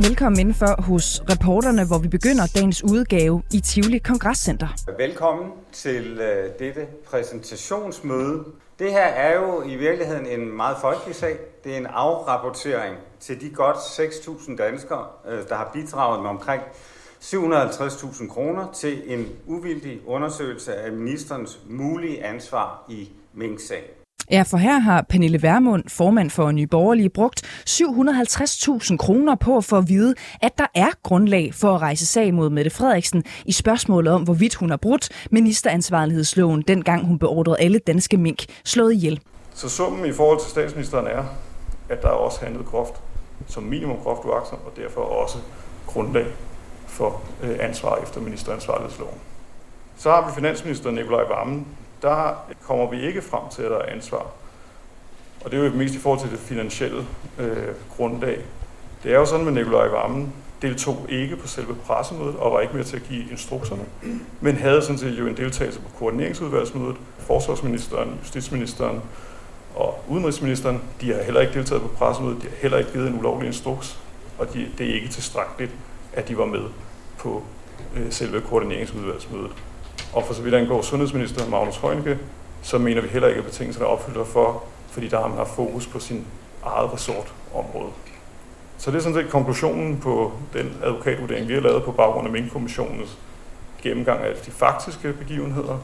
Velkommen indenfor hos reporterne, hvor vi begynder dagens udgave i Tivoli Kongresscenter. Velkommen til uh, dette præsentationsmøde. Det her er jo i virkeligheden en meget folkelig sag. Det er en afrapportering til de godt 6.000 danskere, øh, der har bidraget med omkring 750.000 kroner til en uvildig undersøgelse af ministerens mulige ansvar i Mink-sagen. Ja, for her har Pernille Vermund, formand for Nye Borgerlige, brugt 750.000 kroner på for at vide, at der er grundlag for at rejse sag mod Mette Frederiksen i spørgsmålet om, hvorvidt hun har brudt ministeransvarlighedsloven, dengang hun beordrede alle danske mink slået ihjel. Så summen i forhold til statsministeren er, at der er også handlet groft, som minimum groft uagtsomt, og derfor også grundlag for øh, ansvar efter ministeransvarlighedsloven. Så har vi finansminister Nikolaj Vammen, der kommer vi ikke frem til, at der er ansvar. Og det er jo mest i forhold til det finansielle øh, grundlag. Det er jo sådan med Nikolaj Vammen, deltog ikke på selve pressemødet og var ikke med til at give instrukserne, men havde sådan set jo en deltagelse på koordineringsudvalgsmødet. Forsvarsministeren, justitsministeren og udenrigsministeren, de har heller ikke deltaget på pressemødet, de har heller ikke givet en ulovlig instruks, og de, det er ikke tilstrækkeligt, at de var med på øh, selve koordineringsudvalgsmødet. Og for så vidt angår sundhedsminister Magnus Heunicke, så mener vi heller ikke, at betingelserne er opfyldt for, fordi der har man haft fokus på sin eget resortområde. Så det er sådan set konklusionen på den advokatvurdering, vi har lavet på baggrund af Mink-kommissionens gennemgang af de faktiske begivenheder,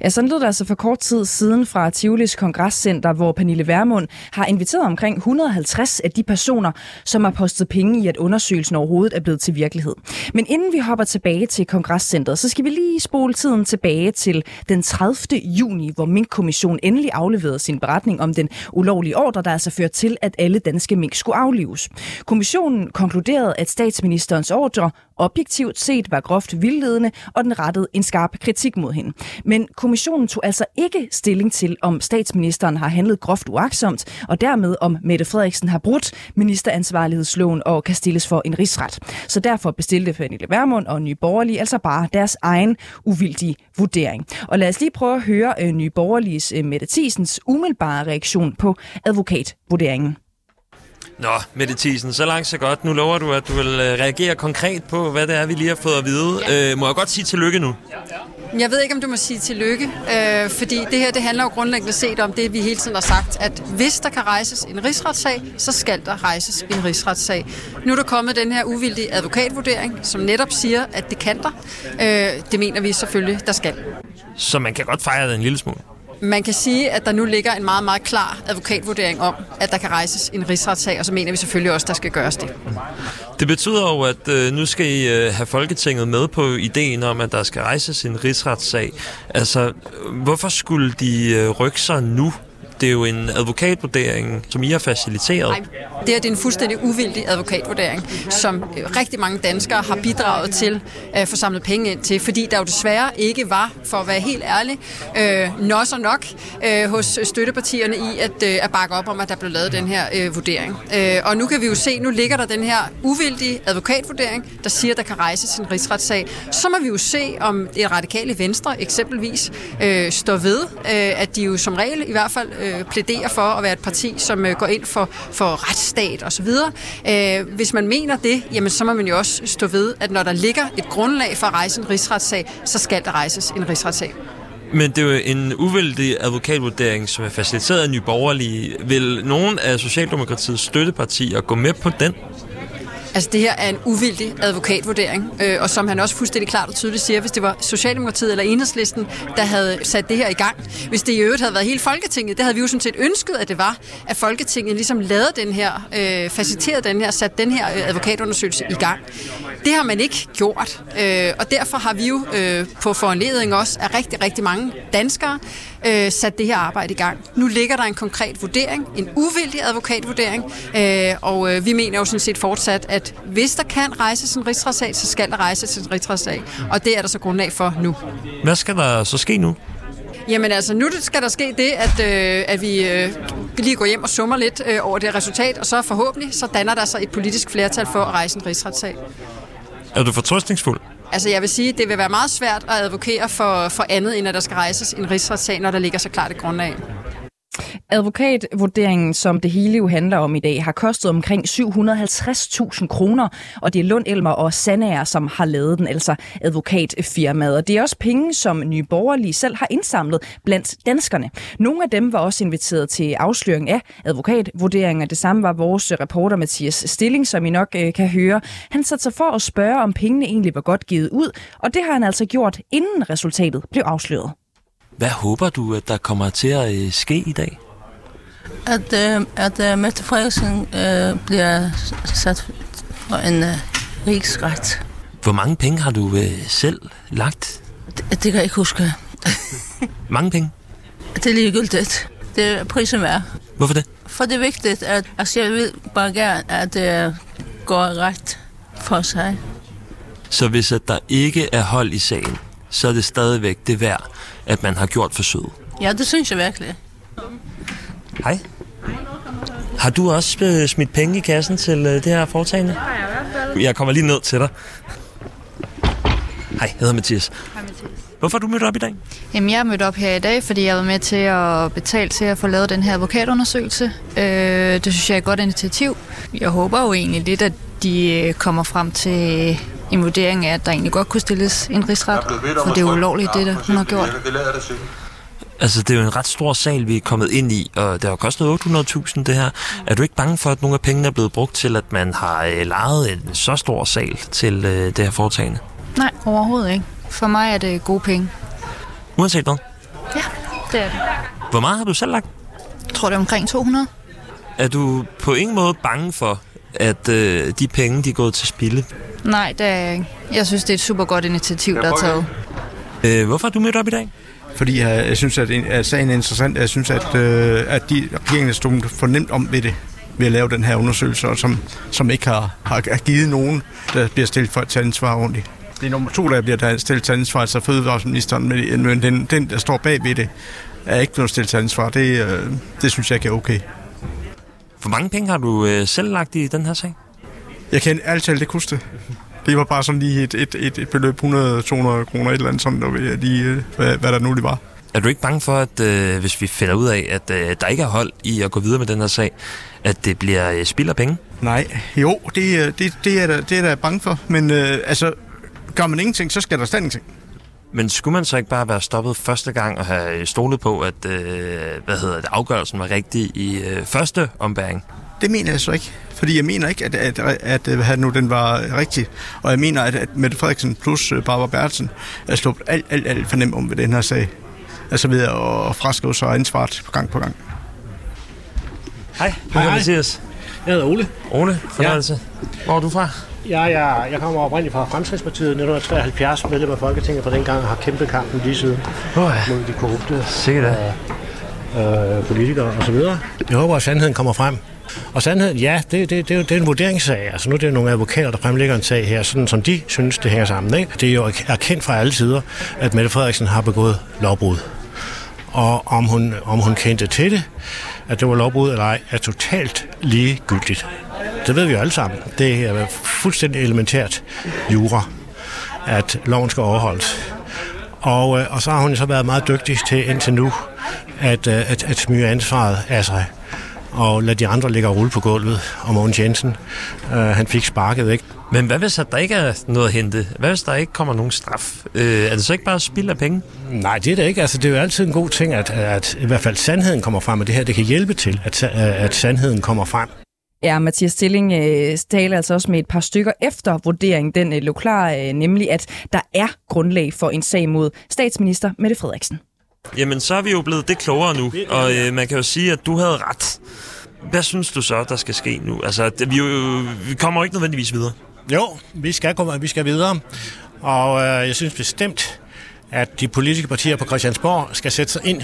Ja, sådan lød det altså for kort tid siden fra Tivolis Kongresscenter, hvor Pernille Vermund har inviteret omkring 150 af de personer, som har postet penge i, at undersøgelsen overhovedet er blevet til virkelighed. Men inden vi hopper tilbage til Kongresscenteret, så skal vi lige spole tiden tilbage til den 30. juni, hvor Mink-kommissionen endelig afleverede sin beretning om den ulovlige ordre, der altså førte til, at alle danske mink skulle aflives. Kommissionen konkluderede, at statsministerens ordre objektivt set var groft vildledende, og den rettede en skarp kritik mod hende. Men kommissionen tog altså ikke stilling til, om statsministeren har handlet groft uaksomt, og dermed om Mette Frederiksen har brudt ministeransvarlighedsloven og kan stilles for en rigsret. Så derfor bestilte Pernille Vermund og Nye Borgerlige altså bare deres egen uvildige vurdering. Og lad os lige prøve at høre øh, Nye Borgerliges øh, Mette Thiesens umiddelbare reaktion på advokatvurderingen. Nå, Mette Thiesen, så langt så godt. Nu lover du, at du vil øh, reagere konkret på, hvad det er, vi lige har fået at vide. Ja. Øh, må jeg godt sige tillykke nu? Jeg ved ikke, om du må sige tillykke, øh, fordi det her det handler jo grundlæggende set om det, vi hele tiden har sagt, at hvis der kan rejses en rigsretssag, så skal der rejses en rigsretssag. Nu er der kommet den her uvildige advokatvurdering, som netop siger, at det kan der. Øh, det mener vi selvfølgelig, der skal. Så man kan godt fejre det en lille smule? Man kan sige, at der nu ligger en meget, meget klar advokatvurdering om, at der kan rejses en rigsretssag, og så mener vi selvfølgelig også, at der skal gøres det. Det betyder jo, at øh, nu skal I øh, have Folketinget med på ideen om, at der skal rejses en rigsretssag. Altså, hvorfor skulle de øh, rykke sig nu? Det er jo en advokatvurdering, som I har faciliteret. Nej, det her det er en fuldstændig uvildig advokatvurdering, som øh, rigtig mange danskere har bidraget til øh, at få samlet penge ind til, fordi der jo desværre ikke var, for at være helt ærlig, øh, nok og nok øh, hos støttepartierne i at, øh, at bakke op om, at der blev lavet den her øh, vurdering. Øh, og nu kan vi jo se, nu ligger der den her uvildige advokatvurdering, der siger, at der kan rejses en rigsretssag. Så må vi jo se, om det radikale venstre eksempelvis øh, står ved, øh, at de jo som regel i hvert fald øh, plæderer for at være et parti, som øh, går ind for, for retsstat osv. Øh, hvis man mener det, jamen så må man jo også stå ved, at når der ligger et grundlag for at rejse en rigsretssag, så skal der rejses en rigsretssag. Men det er jo en uvældig advokatvurdering, som er faciliteret af Nye Borgerlige. Vil nogen af Socialdemokratiets støttepartier gå med på den? Altså det her er en uvildig advokatvurdering, øh, og som han også fuldstændig klart og tydeligt siger, hvis det var Socialdemokratiet eller Enhedslisten, der havde sat det her i gang, hvis det i øvrigt havde været hele Folketinget, det havde vi jo sådan set ønsket, at det var, at Folketinget ligesom lavede den her, øh, faciliterede den her, sat den her øh, advokatundersøgelse i gang. Det har man ikke gjort, øh, og derfor har vi jo øh, på foranledning også af rigtig, rigtig mange danskere øh, sat det her arbejde i gang. Nu ligger der en konkret vurdering, en uvildig advokatvurdering, øh, og øh, vi mener jo sådan set fortsat, at hvis der kan rejses en rigsretssag, så skal der rejses en rigsretssag, og det er der så grundlag for nu. Hvad skal der så ske nu? Jamen altså, nu skal der ske det, at, øh, at vi øh, lige går hjem og summer lidt øh, over det resultat, og så forhåbentlig så danner der sig et politisk flertal for at rejse en rigsretssag. Er du fortrøstningsfuld? Altså jeg vil sige, det vil være meget svært at advokere for, for andet, end at der skal rejses en rigsretssag, når der ligger så klart et grundlag. Advokatvurderingen, som det hele jo handler om i dag, har kostet omkring 750.000 kroner, og det er Lund Elmer og Sandager, som har lavet den, altså advokatfirmaet. Og det er også penge, som Nye Borgerlige selv har indsamlet blandt danskerne. Nogle af dem var også inviteret til afsløring af advokatvurderingen, det samme var vores reporter Mathias Stilling, som I nok øh, kan høre. Han satte sig for at spørge, om pengene egentlig var godt givet ud, og det har han altså gjort, inden resultatet blev afsløret. Hvad håber du, at der kommer til at øh, ske i dag? At, øh, at uh, Mette Frederiksen øh, bliver sat for en øh, rigsret. Hvor mange penge har du øh, selv lagt? Det, det kan jeg ikke huske. mange penge? Det er ligegyldigt. Det er prisen værd. Hvorfor det? For det er vigtigt, at altså, jeg vil bare gerne, at det går ret for sig. Så hvis at der ikke er hold i sagen, så er det stadigvæk det værd, at man har gjort forsøget. Ja, det synes jeg virkelig. Hej. Har du også smidt penge i kassen til øh, det her foretagende? Det har jeg i hvert fald. Jeg kommer lige ned til dig. Hej, jeg hedder Mathias. Hej Mathias. Hvorfor er du mødt op i dag? Jamen, jeg er mødt op her i dag, fordi jeg var med til at betale til at få lavet den her advokatundersøgelse. Øh, det synes jeg er et godt initiativ. Jeg håber jo egentlig lidt, at de øh, kommer frem til en vurdering af, at der egentlig godt kunne stilles en rigsret. For det er jo ulovligt, det der hun har gjort. Altså, det er jo en ret stor sal, vi er kommet ind i, og det har kostet 800.000 det her. Er du ikke bange for, at nogle af pengene er blevet brugt til, at man har øh, lejet en så stor sal til øh, det her foretagende? Nej, overhovedet ikke. For mig er det gode penge. Uanset hvad? Ja, det er det. Hvor meget har du selv lagt? Jeg tror, det er omkring 200. Er du på ingen måde bange for, at øh, de penge, de er gået til spilde? Nej, det er jeg ikke. Jeg synes, det er et super godt initiativ, der er taget. Øh, hvorfor er du mødt op i dag? Fordi jeg, jeg synes, at, at sagen er interessant. Jeg synes, at, øh, at de regeringen stod for nemt om ved det ved at lave den her undersøgelse, og som, som ikke har, har givet nogen, der bliver stillet for et ansvar ordentligt. Det er nummer to, der bliver stillet til ansvar, altså fødevareministeren, men den, den, der står bag ved det, er ikke blevet stillet til ansvar. Det, øh, det synes jeg ikke er okay. Hvor mange penge har du øh, selv lagt i den her sag? Jeg kan talt ikke huske det. Var bare sådan lige et, et, et, et beløb, 100-200 kroner, et eller andet sådan, der, lige, hvad, hvad der nu lige var. Er du ikke bange for, at øh, hvis vi finder ud af, at øh, der ikke er hold i at gå videre med den her sag, at det bliver øh, spild af penge? Nej, jo, det, det, det, er, der, det er der bange for. Men øh, altså, gør man ingenting, så skal der stå ingenting. Men skulle man så ikke bare være stoppet første gang og have stolet på, at øh, hvad hedder det, afgørelsen var rigtig i øh, første ombæring? Det mener jeg så ikke. Fordi jeg mener ikke, at, at, at, at, at nu den var rigtig. Og jeg mener, at, at Mette Frederiksen plus Barbara Bertelsen er sluppet alt, alt, alt for nemt om ved den her sag. Altså ved at fraskrive sig ansvaret på gang på gang. Hej, hej, hej. Mathias. Jeg hedder Ole. Ole, fornøjelse. Ja. Hvor er du fra? Ja, jeg, jeg kommer oprindeligt fra Fremskridspartiet 1973, medlem af Folketinget fra dengang har kæmpet kampen lige siden oh, ja. mod de korrupte Sikkert øh, øh, politikere osv. Jeg håber, at sandheden kommer frem. Og sandheden, ja, det, det, det, det er en vurderingssag. Altså nu er det nogle advokater, der fremlægger en sag her, sådan som de synes, det hænger sammen. Ikke? Det er jo erkendt fra alle sider, at Mette Frederiksen har begået lovbrud. Og om hun, om hun kendte til det, at det var lovbrud eller ej, er totalt ligegyldigt. Det ved vi jo alle sammen. Det er fuldstændig elementært jura, at loven skal overholdes. Og, øh, og så har hun så været meget dygtig til indtil nu at, øh, at, at smyge ansvaret af sig og lade de andre ligge og rulle på gulvet. Og Mogens Jensen, øh, han fik sparket, ikke? Men hvad hvis der ikke er noget at hente? Hvad hvis der ikke kommer nogen straf? Øh, er det så ikke bare spild af penge? Nej, det er det ikke. Altså, det er jo altid en god ting, at, at i hvert fald sandheden kommer frem, og det her det kan hjælpe til, at, at sandheden kommer frem. Ja, Mathias Stilling øh, taler altså også med et par stykker efter vurderingen. Den øh, lå klar, øh, nemlig at der er grundlag for en sag mod statsminister Mette Frederiksen. Jamen, så er vi jo blevet det klogere nu, og øh, man kan jo sige, at du havde ret. Hvad synes du så, der skal ske nu? Altså, det, vi, jo, vi kommer jo ikke nødvendigvis videre. Jo, vi skal, komme, vi skal videre, og øh, jeg synes bestemt, at de politiske partier på Christiansborg skal sætte sig ind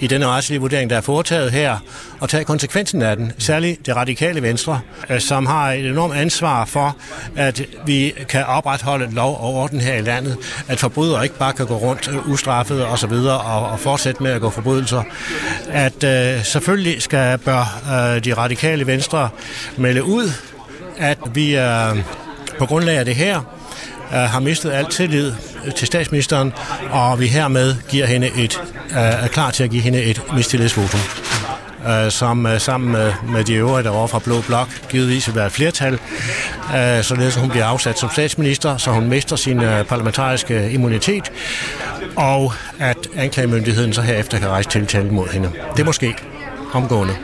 i denne retslige vurdering, der er foretaget her, og tage konsekvensen af den. Særligt det radikale venstre, øh, som har et enormt ansvar for, at vi kan opretholde lov og orden her i landet, at forbrydere ikke bare kan gå rundt øh, ustraffet og så videre og, og fortsætte med at gå forbrydelser. At øh, selvfølgelig skal bør øh, de radikale venstre melde ud, at vi øh, på grundlag af det her øh, har mistet alt tillid øh, til statsministeren, og vi hermed giver hende et, øh, er klar til at give hende et mistillidsvotum øh, som øh, sammen med, med de øvrige derovre fra Blå Blok givetvis vil være et flertal, øh, således at hun bliver afsat som statsminister, så hun mister sin øh, parlamentariske immunitet, og at anklagemyndigheden så herefter kan rejse tiltale mod hende. Det måske omgående.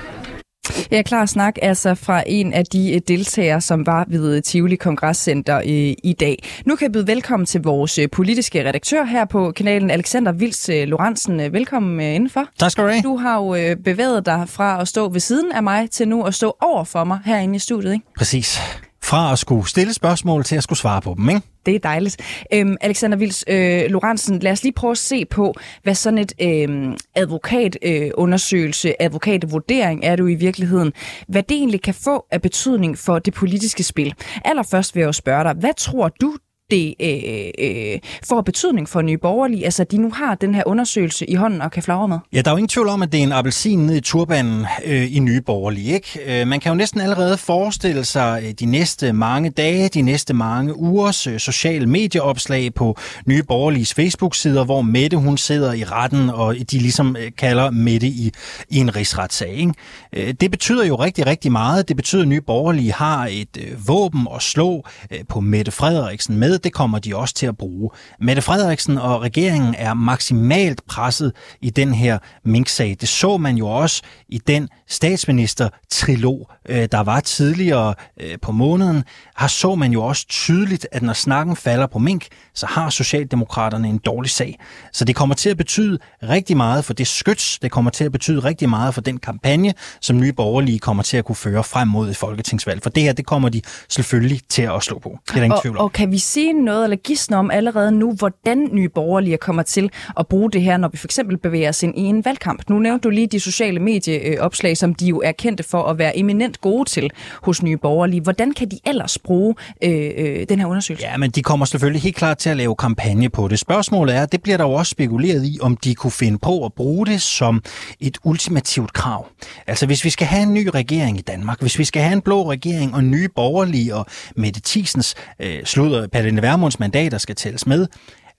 Ja, klar snak altså fra en af de øh, deltagere, som var ved Tivoli Kongresscenter øh, i dag. Nu kan jeg byde velkommen til vores øh, politiske redaktør her på kanalen, Alexander Vils øh, Lorentzen. Øh, velkommen øh, indenfor. Tak skal du have. Du har jo øh, bevæget dig fra at stå ved siden af mig til nu at stå over for mig herinde i studiet, ikke? Præcis. Fra at skulle stille spørgsmål til at skulle svare på dem, ikke? Det er dejligt. Øhm, Alexander Vils øh, Lorentzen, lad os lige prøve at se på, hvad sådan et øh, advokatundersøgelse, øh, advokatvurdering er du i virkeligheden, hvad det egentlig kan få af betydning for det politiske spil. Allerførst vil jeg jo spørge dig, hvad tror du, det øh, øh, får betydning for Nye Borgerlige, altså de nu har den her undersøgelse i hånden og kan flagre med? Ja, der er jo ingen tvivl om, at det er en appelsin ned i turbanen øh, i Nye Borgerlige. Ikke? Øh, man kan jo næsten allerede forestille sig øh, de næste mange dage, de næste mange ugers øh, sociale medieopslag på Nye Borgerliges Facebook-sider, hvor Mette hun sidder i retten, og de ligesom øh, kalder Mette i, i en rigsretssag. Ikke? Øh, det betyder jo rigtig, rigtig meget. Det betyder, at Nye Borgerlige har et øh, våben at slå øh, på Mette Frederiksen med det kommer de også til at bruge. Mette Frederiksen og regeringen er maksimalt presset i den her minksag. Det så man jo også i den statsminister-trilog, øh, der var tidligere øh, på måneden. Her så man jo også tydeligt, at når snakken falder på Mink, så har Socialdemokraterne en dårlig sag. Så det kommer til at betyde rigtig meget for det skyts. Det kommer til at betyde rigtig meget for den kampagne, som Nye Borgerlige kommer til at kunne føre frem mod et folketingsvalg. For det her, det kommer de selvfølgelig til at slå på. Det er der ingen tvivl om. Og kan vi sige noget, eller gisne om allerede nu, hvordan Nye Borgerlige kommer til at bruge det her, når vi for eksempel bevæger os ind i en valgkamp? Nu nævnte du lige de sociale medieopslag, som de jo er kendte for at være eminent gode til hos Nye Borgerlige. Hvordan kan de ellers bruge øh, øh, den her undersøgelse? Ja, men de kommer selvfølgelig helt klart til at lave kampagne på det. Spørgsmålet er, det bliver der jo også spekuleret i, om de kunne finde på at bruge det som et ultimativt krav. Altså hvis vi skal have en ny regering i Danmark, hvis vi skal have en blå regering og nye borgerlige og Mette Thiesens øh, sludder, Pernille Vermunds mandater skal tælles med,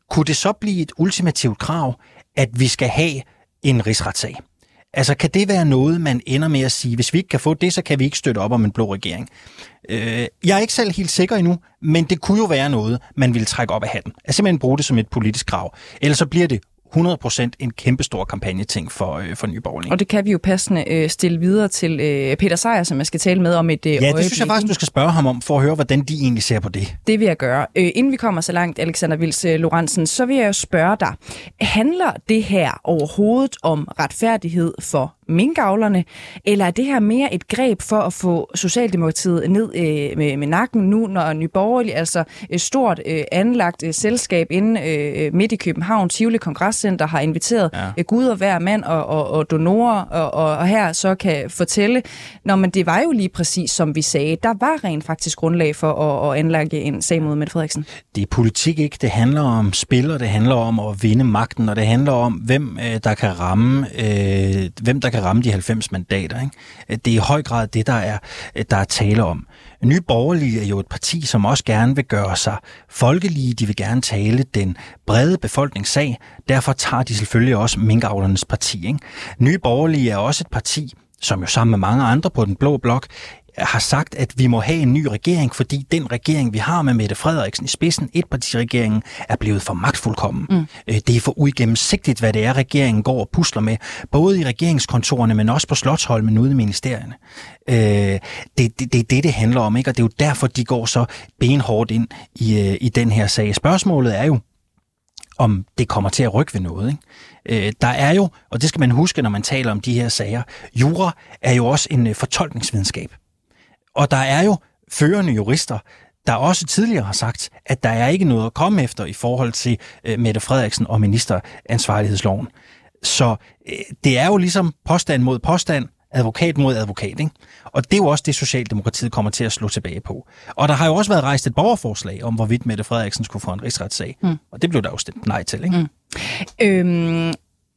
kunne det så blive et ultimativt krav, at vi skal have en rigsretssag? Altså, kan det være noget, man ender med at sige, hvis vi ikke kan få det, så kan vi ikke støtte op om en blå regering? Øh, jeg er ikke selv helt sikker endnu, men det kunne jo være noget, man ville trække op af hatten. Altså simpelthen bruge det som et politisk krav. Ellers så bliver det 100% en kæmpestor kampagneting for, øh, for Nye Borgerlige. Og det kan vi jo passende øh, stille videre til øh, Peter Sejer, som jeg skal tale med om et øh, Ja, det øjeblik. synes jeg faktisk, du skal spørge ham om, for at høre, hvordan de egentlig ser på det. Det vil jeg gøre. Øh, inden vi kommer så langt, Alexander Vils øh, Lorentzen, så vil jeg jo spørge dig. Handler det her overhovedet om retfærdighed for minkavlerne, eller er det her mere et greb for at få Socialdemokratiet ned øh, med, med nakken nu, når Nye Borgerlige, altså et stort øh, anlagt øh, selskab inde øh, midt i København, Tivoli Kongresscenter, har inviteret ja. øh, Gud og hver mand og, og, og donorer, og, og, og her så kan fortælle, når man det var jo lige præcis som vi sagde, der var rent faktisk grundlag for at, at anlægge en sag mod Mette Frederiksen. Det er politik ikke. Det handler om spil, og det handler om at vinde magten, og det handler om, hvem øh, der kan ramme, øh, hvem der kan ramme de 90 mandater. Ikke? Det er i høj grad det, der er, der er tale om. Nye Borgerlige er jo et parti, som også gerne vil gøre sig folkelige. De vil gerne tale den brede befolkningssag. Derfor tager de selvfølgelig også minkavlernes parti. Ikke? Nye Borgerlige er også et parti, som jo sammen med mange andre på den blå blok har sagt, at vi må have en ny regering, fordi den regering, vi har med Mette Frederiksen i spidsen, etpartiregeringen, er blevet for magtfuldkommen. Mm. Det er for uigennemsigtigt, hvad det er, regeringen går og pusler med, både i regeringskontorerne, men også på Slottholmen ude i ministerierne. Det, det, det er det, det handler om, ikke? og det er jo derfor, de går så benhårdt ind i, i den her sag. Spørgsmålet er jo, om det kommer til at rykke ved noget. Ikke? Øh, der er jo, og det skal man huske, når man taler om de her sager, jura er jo også en øh, fortolkningsvidenskab. Og der er jo førende jurister, der også tidligere har sagt, at der er ikke noget at komme efter i forhold til øh, Mette Frederiksen og ministeransvarlighedsloven. Så øh, det er jo ligesom påstand mod påstand, advokat mod advokat. Ikke? Og det er jo også det, Socialdemokratiet kommer til at slå tilbage på. Og der har jo også været rejst et borgerforslag om, hvorvidt Mette Frederiksen skulle få en rigsretssag. Mm. Og det blev der jo stemt nej til. Ikke? Mm. Øhm,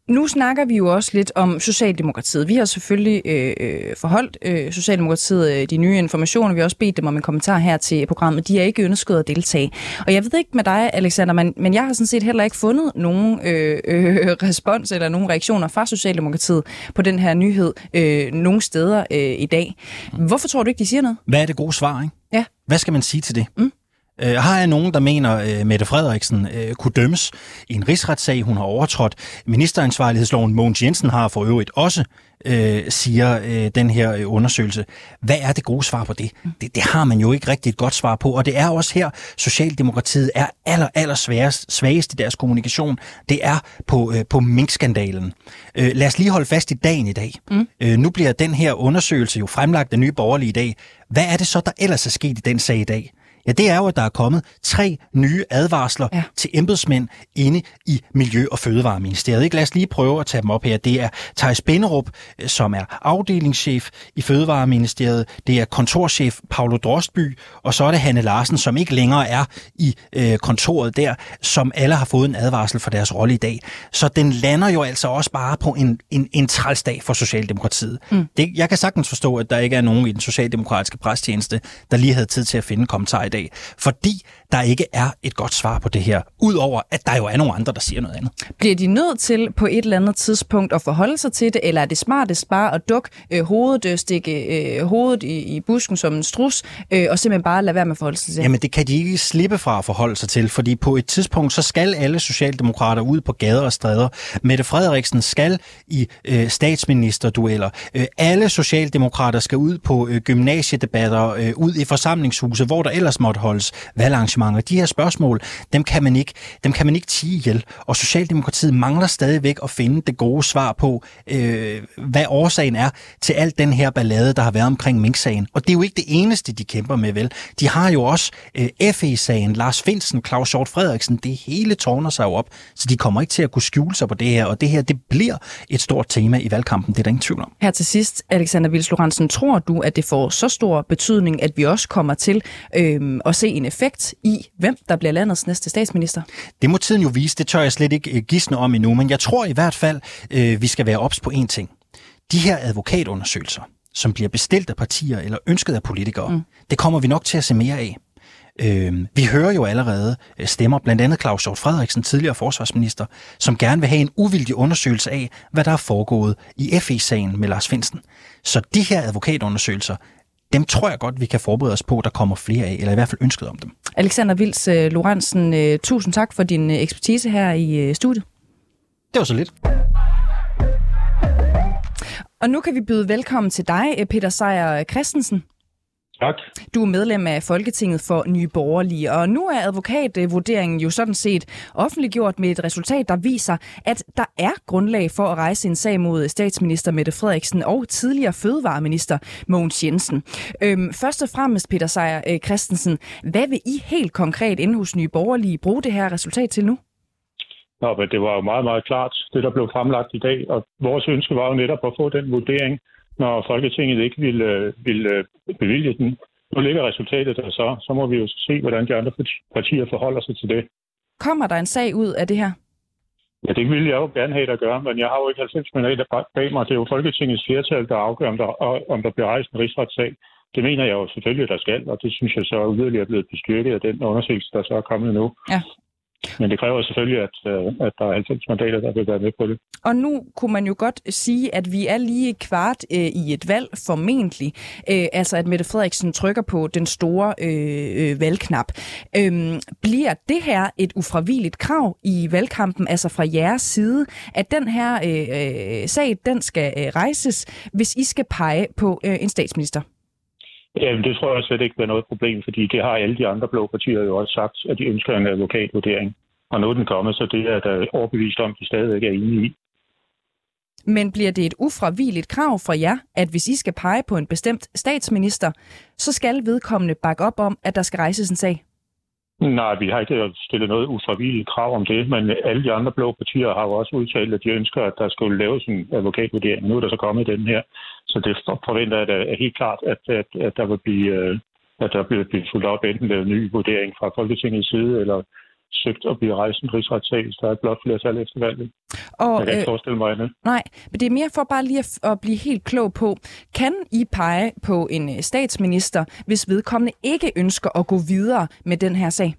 nu snakker vi jo også lidt om Socialdemokratiet. Vi har selvfølgelig øh, øh, forholdt øh, Socialdemokratiet øh, de nye informationer. Vi har også bedt dem om en kommentar her til programmet. De har ikke ønsket at deltage. Og jeg ved ikke med dig, Alexander, men, men jeg har sådan set heller ikke fundet nogen øh, øh, respons eller nogen reaktioner fra Socialdemokratiet på den her nyhed øh, nogen steder øh, i dag. Hvorfor tror du ikke, de siger noget? Hvad er det gode svar, ikke? Ja. Hvad skal man sige til det? Mm. Øh, har jeg nogen, der mener, at øh, Mette Frederiksen øh, kunne dømmes i en rigsretssag, hun har overtrådt. Ministeransvarlighedsloven Mogens Jensen har for øvrigt også, øh, siger øh, den her øh, undersøgelse. Hvad er det gode svar på det? det? Det har man jo ikke rigtig et godt svar på, og det er også her, Socialdemokratiet er aller, aller sværest, svagest i deres kommunikation. Det er på, øh, på minkskandalen. Øh, lad os lige holde fast i dagen i dag. Mm. Øh, nu bliver den her undersøgelse jo fremlagt af nye borgerlige i dag. Hvad er det så, der ellers er sket i den sag i dag? Ja, det er jo, at der er kommet tre nye advarsler ja. til embedsmænd inde i Miljø- og Fødevareministeriet. Ikke? Lad os lige prøve at tage dem op her. Det er Thijs Benderup, øh, som er afdelingschef i Fødevareministeriet. Det er kontorchef Paolo Drostby, og så er det Hanne Larsen, som ikke længere er i øh, kontoret der, som alle har fået en advarsel for deres rolle i dag. Så den lander jo altså også bare på en, en, en trælsdag for Socialdemokratiet. Mm. Det, jeg kan sagtens forstå, at der ikke er nogen i den socialdemokratiske presstjeneste, der lige havde tid til at finde kommentarer dag, fordi der ikke er et godt svar på det her, udover at der jo er nogle andre, der siger noget andet. Bliver de nødt til på et eller andet tidspunkt at forholde sig til det, eller er det smartest bare at dukke øh, hovedet, øh, stikke øh, hovedet i, i busken som en strus, øh, og simpelthen bare lade være med at forholde sig til? Jamen det kan de ikke slippe fra at forholde sig til, fordi på et tidspunkt, så skal alle socialdemokrater ud på gader og stræder. Mette Frederiksen skal i øh, statsministerdueller. Øh, alle socialdemokrater skal ud på øh, gymnasiedebatter, øh, ud i forsamlingshuse, hvor der ellers måtte holdes valgarrangementer. De her spørgsmål, dem kan man ikke, dem kan man ikke tige ihjel. Og Socialdemokratiet mangler stadigvæk at finde det gode svar på, øh, hvad årsagen er til alt den her ballade, der har været omkring Mink-sagen. Og det er jo ikke det eneste, de kæmper med, vel? De har jo også øh, FE-sagen, Lars Finsen, Claus Hjort Frederiksen. Det hele tårner sig jo op, så de kommer ikke til at kunne skjule sig på det her. Og det her, det bliver et stort tema i valgkampen, det er der ingen tvivl om. Her til sidst, Alexander Vils Lorentzen, tror du, at det får så stor betydning, at vi også kommer til øh, at se en effekt i, hvem der bliver landets næste statsminister? Det må tiden jo vise. Det tør jeg slet ikke øh, gisne om endnu, men jeg tror i hvert fald, øh, vi skal være ops på én ting. De her advokatundersøgelser, som bliver bestilt af partier eller ønsket af politikere, mm. det kommer vi nok til at se mere af. Øh, vi hører jo allerede øh, stemmer, blandt andet Claus Hjort Frederiksen, tidligere forsvarsminister, som gerne vil have en uvildig undersøgelse af, hvad der er foregået i FE-sagen med Lars Finsten. Så de her advokatundersøgelser, dem tror jeg godt, vi kan forberede os på, at der kommer flere af, eller i hvert fald ønsket om dem. Alexander Vils uh, Lorentzen, uh, tusind tak for din uh, ekspertise her i uh, studiet. Det var så lidt. Og nu kan vi byde velkommen til dig, Peter Sejer Christensen. Tak. Du er medlem af Folketinget for Nye Borgerlige, og nu er advokatvurderingen jo sådan set offentliggjort med et resultat, der viser, at der er grundlag for at rejse en sag mod statsminister Mette Frederiksen og tidligere fødevareminister Mogens Jensen. Øhm, først og fremmest, Peter Sejer øh, Christensen, hvad vil I helt konkret inde hos Nye Borgerlige bruge det her resultat til nu? Nå, men det var jo meget, meget klart, det der blev fremlagt i dag, og vores ønske var jo netop at få den vurdering, når Folketinget ikke ville, ville bevilge den. Nu ligger resultatet der så. Så må vi jo se, hvordan de andre partier forholder sig til det. Kommer der en sag ud af det her? Ja, det ville jeg jo gerne have, der gør, men jeg har jo ikke 90 mandater bag mig. Det er jo Folketingets flertal, der afgør, om der, om der bliver rejst en rigsretssag. Det mener jeg jo selvfølgelig, der skal, og det synes jeg så yderligere er blevet bestyrket af den undersøgelse, der så er kommet nu. Ja. Men det kræver selvfølgelig, at, øh, at der er 90 mandater, der vil være med på det. Og nu kunne man jo godt sige, at vi er lige kvart øh, i et valg, formentlig. Øh, altså at Mette Frederiksen trykker på den store øh, øh valgknap. Øh, bliver det her et ufravilligt krav i valgkampen, altså fra jeres side, at den her øh, øh sag, den skal øh, rejses, hvis I skal pege på øh, en statsminister? Jamen, det tror jeg slet ikke er noget problem, fordi det har alle de andre blå partier jo også sagt, at de ønsker en advokatvurdering. Og nu er den kommet, så det er der overbevist om, de stadigvæk er enige i. Men bliver det et ufravigeligt krav fra jer, at hvis I skal pege på en bestemt statsminister, så skal vedkommende bakke op om, at der skal rejses en sag? Nej, vi har ikke stillet noget ufravilligt krav om det, men alle de andre blå partier har jo også udtalt, at de ønsker, at der skulle laves en advokatvurdering. Nu er der så kommet den her, så det forventer jeg at helt klart, at, at, at der vil blive, øh, at der bliver blive fuldt op enten med en ny vurdering fra Folketingets side, eller søgt at blive rejst en rigsretssag, hvis der er et blot flertal efter valget. Og, jeg kan ikke øh, forestille mig andet. Nej, men det er mere for bare lige at, at blive helt klog på, kan I pege på en øh, statsminister, hvis vedkommende ikke ønsker at gå videre med den her sag?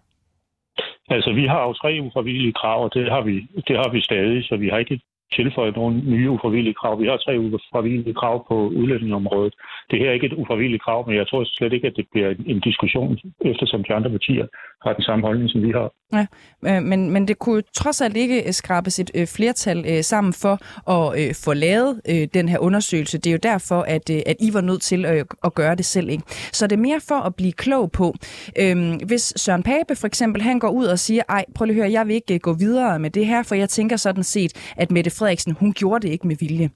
Altså, vi har jo tre ufravillige krav, og det har vi, det har vi stadig, så vi har ikke tilføje nogle nye ufravillige krav. Vi har tre ufravillige krav på udlændingområdet. Det her er ikke et ufravilligt krav, men jeg tror slet ikke, at det bliver en diskussion, eftersom de andre partier har den samme holdning, som vi har. Ja, øh, men, men det kunne trods alt ikke øh, skrabes et øh, flertal sammen for at få lavet den her undersøgelse. Det er jo derfor, at, at I var nødt til at, at gøre det selv. Ikke? Så det er mere for at blive klog på. Øhm, hvis Søren Pape for eksempel, han går ud og siger, ej, prøv lige at høre, jeg vil ikke gå videre med det her, for jeg tænker sådan set, at Mette Frederiksen, hun gjorde det ikke med vilje.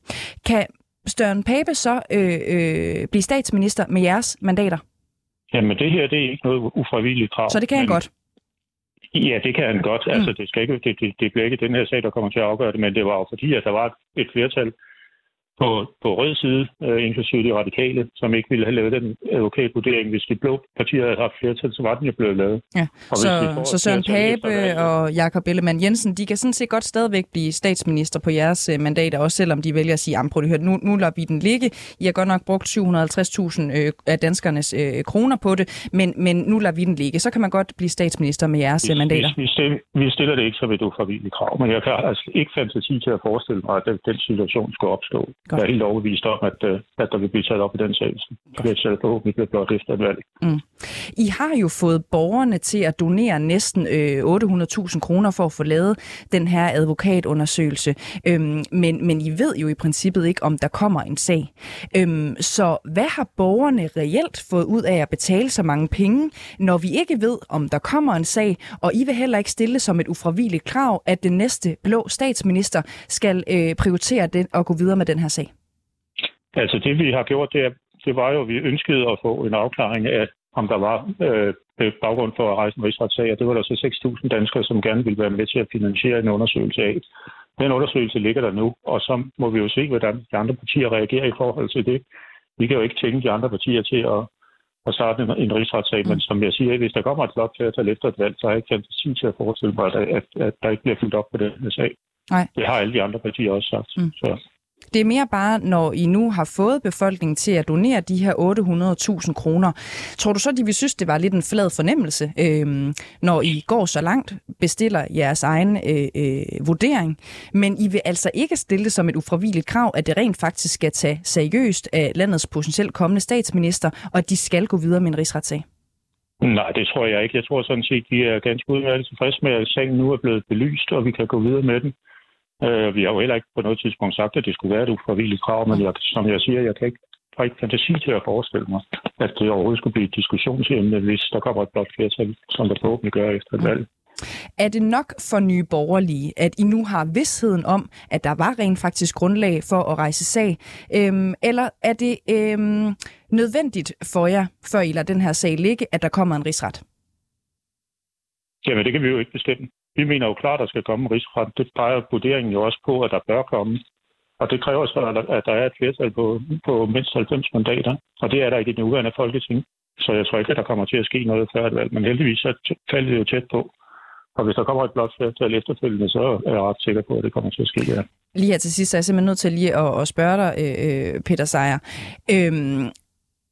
Kan Søren Pape så øh, øh, blive statsminister med jeres mandater? Jamen det her, det er ikke noget ufravilligt krav. Så det kan han godt? Ja, det kan han godt. Mm. Altså, det, skal ikke, det, det, det bliver ikke den her sag, der kommer til at afgøre det, men det var jo fordi, at der var et flertal på, på rød side, øh, inklusive de radikale, som ikke ville have lavet den advokatvurdering. Hvis de blå partier havde haft flertal, så var den jo blevet lavet. Ja. Så, så Søren Pape og Jakob Ellemann Jensen, de kan sådan set godt stadigvæk blive statsminister på jeres øh, mandater, også selvom de vælger at sige, prøv at høre, nu, nu lader vi den ligge. I har godt nok brugt 750.000 øh, af danskernes øh, kroner på det, men, men nu lader vi den ligge. Så kan man godt blive statsminister med jeres vi, mandater. Vi, vi, stiller, vi stiller det ikke som et uforvilligt krav, men jeg kan altså ikke fantasi til at forestille mig, at den, den situation skulle opstå. Godt. Jeg er helt overbevist om, at, øh, at der vil blive taget op i den sag. Taget forhåbentlig bliver blot efter et valg. Mm. I har jo fået borgerne til at donere næsten øh, 800.000 kroner for at få lavet den her advokatundersøgelse. Øhm, men, men I ved jo i princippet ikke, om der kommer en sag. Øhm, så hvad har borgerne reelt fået ud af at betale så mange penge, når vi ikke ved, om der kommer en sag, og I vil heller ikke stille som et ufravilligt krav, at den næste blå statsminister skal øh, prioritere den og gå videre med den her sag? Altså det, vi har gjort, det, er, det var jo, at vi ønskede at få en afklaring af, om der var øh, baggrund for at rejse en rigsretssag, og det var der så 6.000 danskere, som gerne ville være med til at finansiere en undersøgelse af. Den undersøgelse ligger der nu, og så må vi jo se, hvordan de andre partier reagerer i forhold til det. Vi kan jo ikke tænke de andre partier til at, at starte en, en rigsretssag, men som jeg siger, hvis der kommer et flot flertal efter et valg, så har jeg ikke fantasi til at forestille mig, at, at, at der ikke bliver fuldt op på den sag. Nej. Det har alle de andre partier også sagt. Mm. Så. Det er mere bare, når I nu har fået befolkningen til at donere de her 800.000 kroner. Tror du så, de vil synes, det var lidt en flad fornemmelse, øh, når I går så langt, bestiller jeres egen øh, øh, vurdering, men I vil altså ikke stille det som et ufravilligt krav, at det rent faktisk skal tage seriøst af landets potentielt kommende statsminister, og at de skal gå videre med en rigsretssag? Nej, det tror jeg ikke. Jeg tror sådan set, de er ganske udmærket tilfredse med, at sagen nu er blevet belyst, og vi kan gå videre med den. Øh, vi har jo heller ikke på noget tidspunkt sagt, at det skulle være et ufravilligt krav, men jeg, som jeg siger, jeg kan ikke har ikke fantasi til at forestille mig, at det overhovedet skulle blive et diskussionsemne, hvis der kommer et blot flertal, som der forhåbentlig gør efter et valg. Er det nok for nye borgerlige, at I nu har vidsheden om, at der var rent faktisk grundlag for at rejse sag? Øhm, eller er det øhm, nødvendigt for jer, før I lader den her sag ligge, at der kommer en rigsret? Jamen, det kan vi jo ikke bestemme. Vi mener jo klart, at der skal komme en rigsret. Det peger vurderingen jo også på, at der bør komme. Og det kræver så, at der er et flertal på, på mindst 90 mandater. Og det er der ikke i den nuværende folketing. Så jeg tror ikke, at der kommer til at ske noget før et valg. Men heldigvis så falder det jo tæt på. Og hvis der kommer et blot flertal efterfølgende, så er jeg ret sikker på, at det kommer til at ske, ja. Lige her til sidst er jeg simpelthen nødt til lige at, at spørge dig, øh, øh Peter Sejer. Øhm,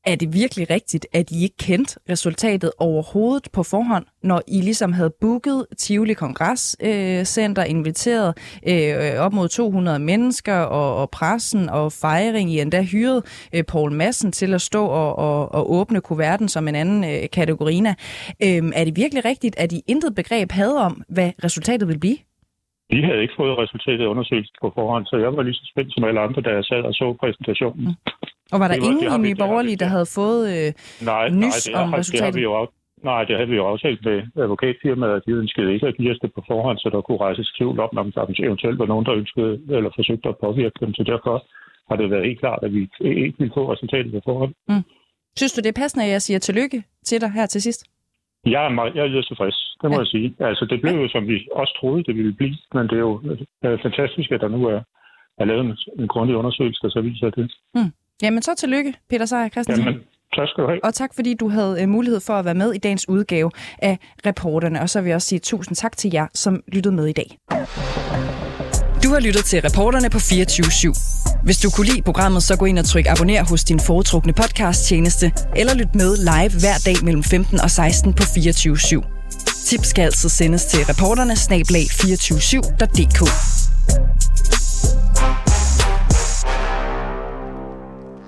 er det virkelig rigtigt, at I ikke kendte resultatet overhovedet på forhånd, når I ligesom havde booket Tivoli Kongresscenter, øh, inviteret øh, op mod 200 mennesker og, og pressen og fejring, I endda hyret øh, Paul Madsen til at stå og, og, og åbne kuverten som en anden øh, kategorina. Øh, er det virkelig rigtigt, at I intet begreb havde om, hvad resultatet ville blive? Vi havde ikke fået resultatet af undersøgelsen på forhånd, så jeg var lige så spændt som alle andre, da jeg sad og så præsentationen. Mm. Og var der det var, ingen i Nye Borgerlige, der havde fået øh, nej, nys nej, det om resultatet? Det har, vi jo, Nej, det havde vi jo aftalt med advokatfirmaet, at de ønskede ikke at give os det på forhånd, så der kunne rejses tvivl om, om der eventuelt var nogen, der ønskede eller forsøgte at påvirke dem. Så derfor har det været helt klart, at vi ikke ville få resultatet på forhånd. Mm. Synes du, det er passende, at jeg siger tillykke til dig her til sidst? Jeg er, meget, jeg er tilfreds, det må ja. jeg sige. Altså, det blev jo, som vi også troede, det ville blive, men det er jo er fantastisk, at der nu er, er lavet en, en grundig undersøgelse, der så viser det. Mm. Jamen så tillykke, Peter Seier Christensen. Jamen, tak skal du have. Og tak, fordi du havde uh, mulighed for at være med i dagens udgave af reporterne. Og så vil jeg også sige tusind tak til jer, som lyttede med i dag. Du har lyttet til reporterne på 24 /7. Hvis du kunne lide programmet, så gå ind og tryk abonner hos din foretrukne podcast-tjeneste, eller lyt med live hver dag mellem 15 og 16 på 24 /7. Tips skal altså sendes til reporterne snablag 247.dk.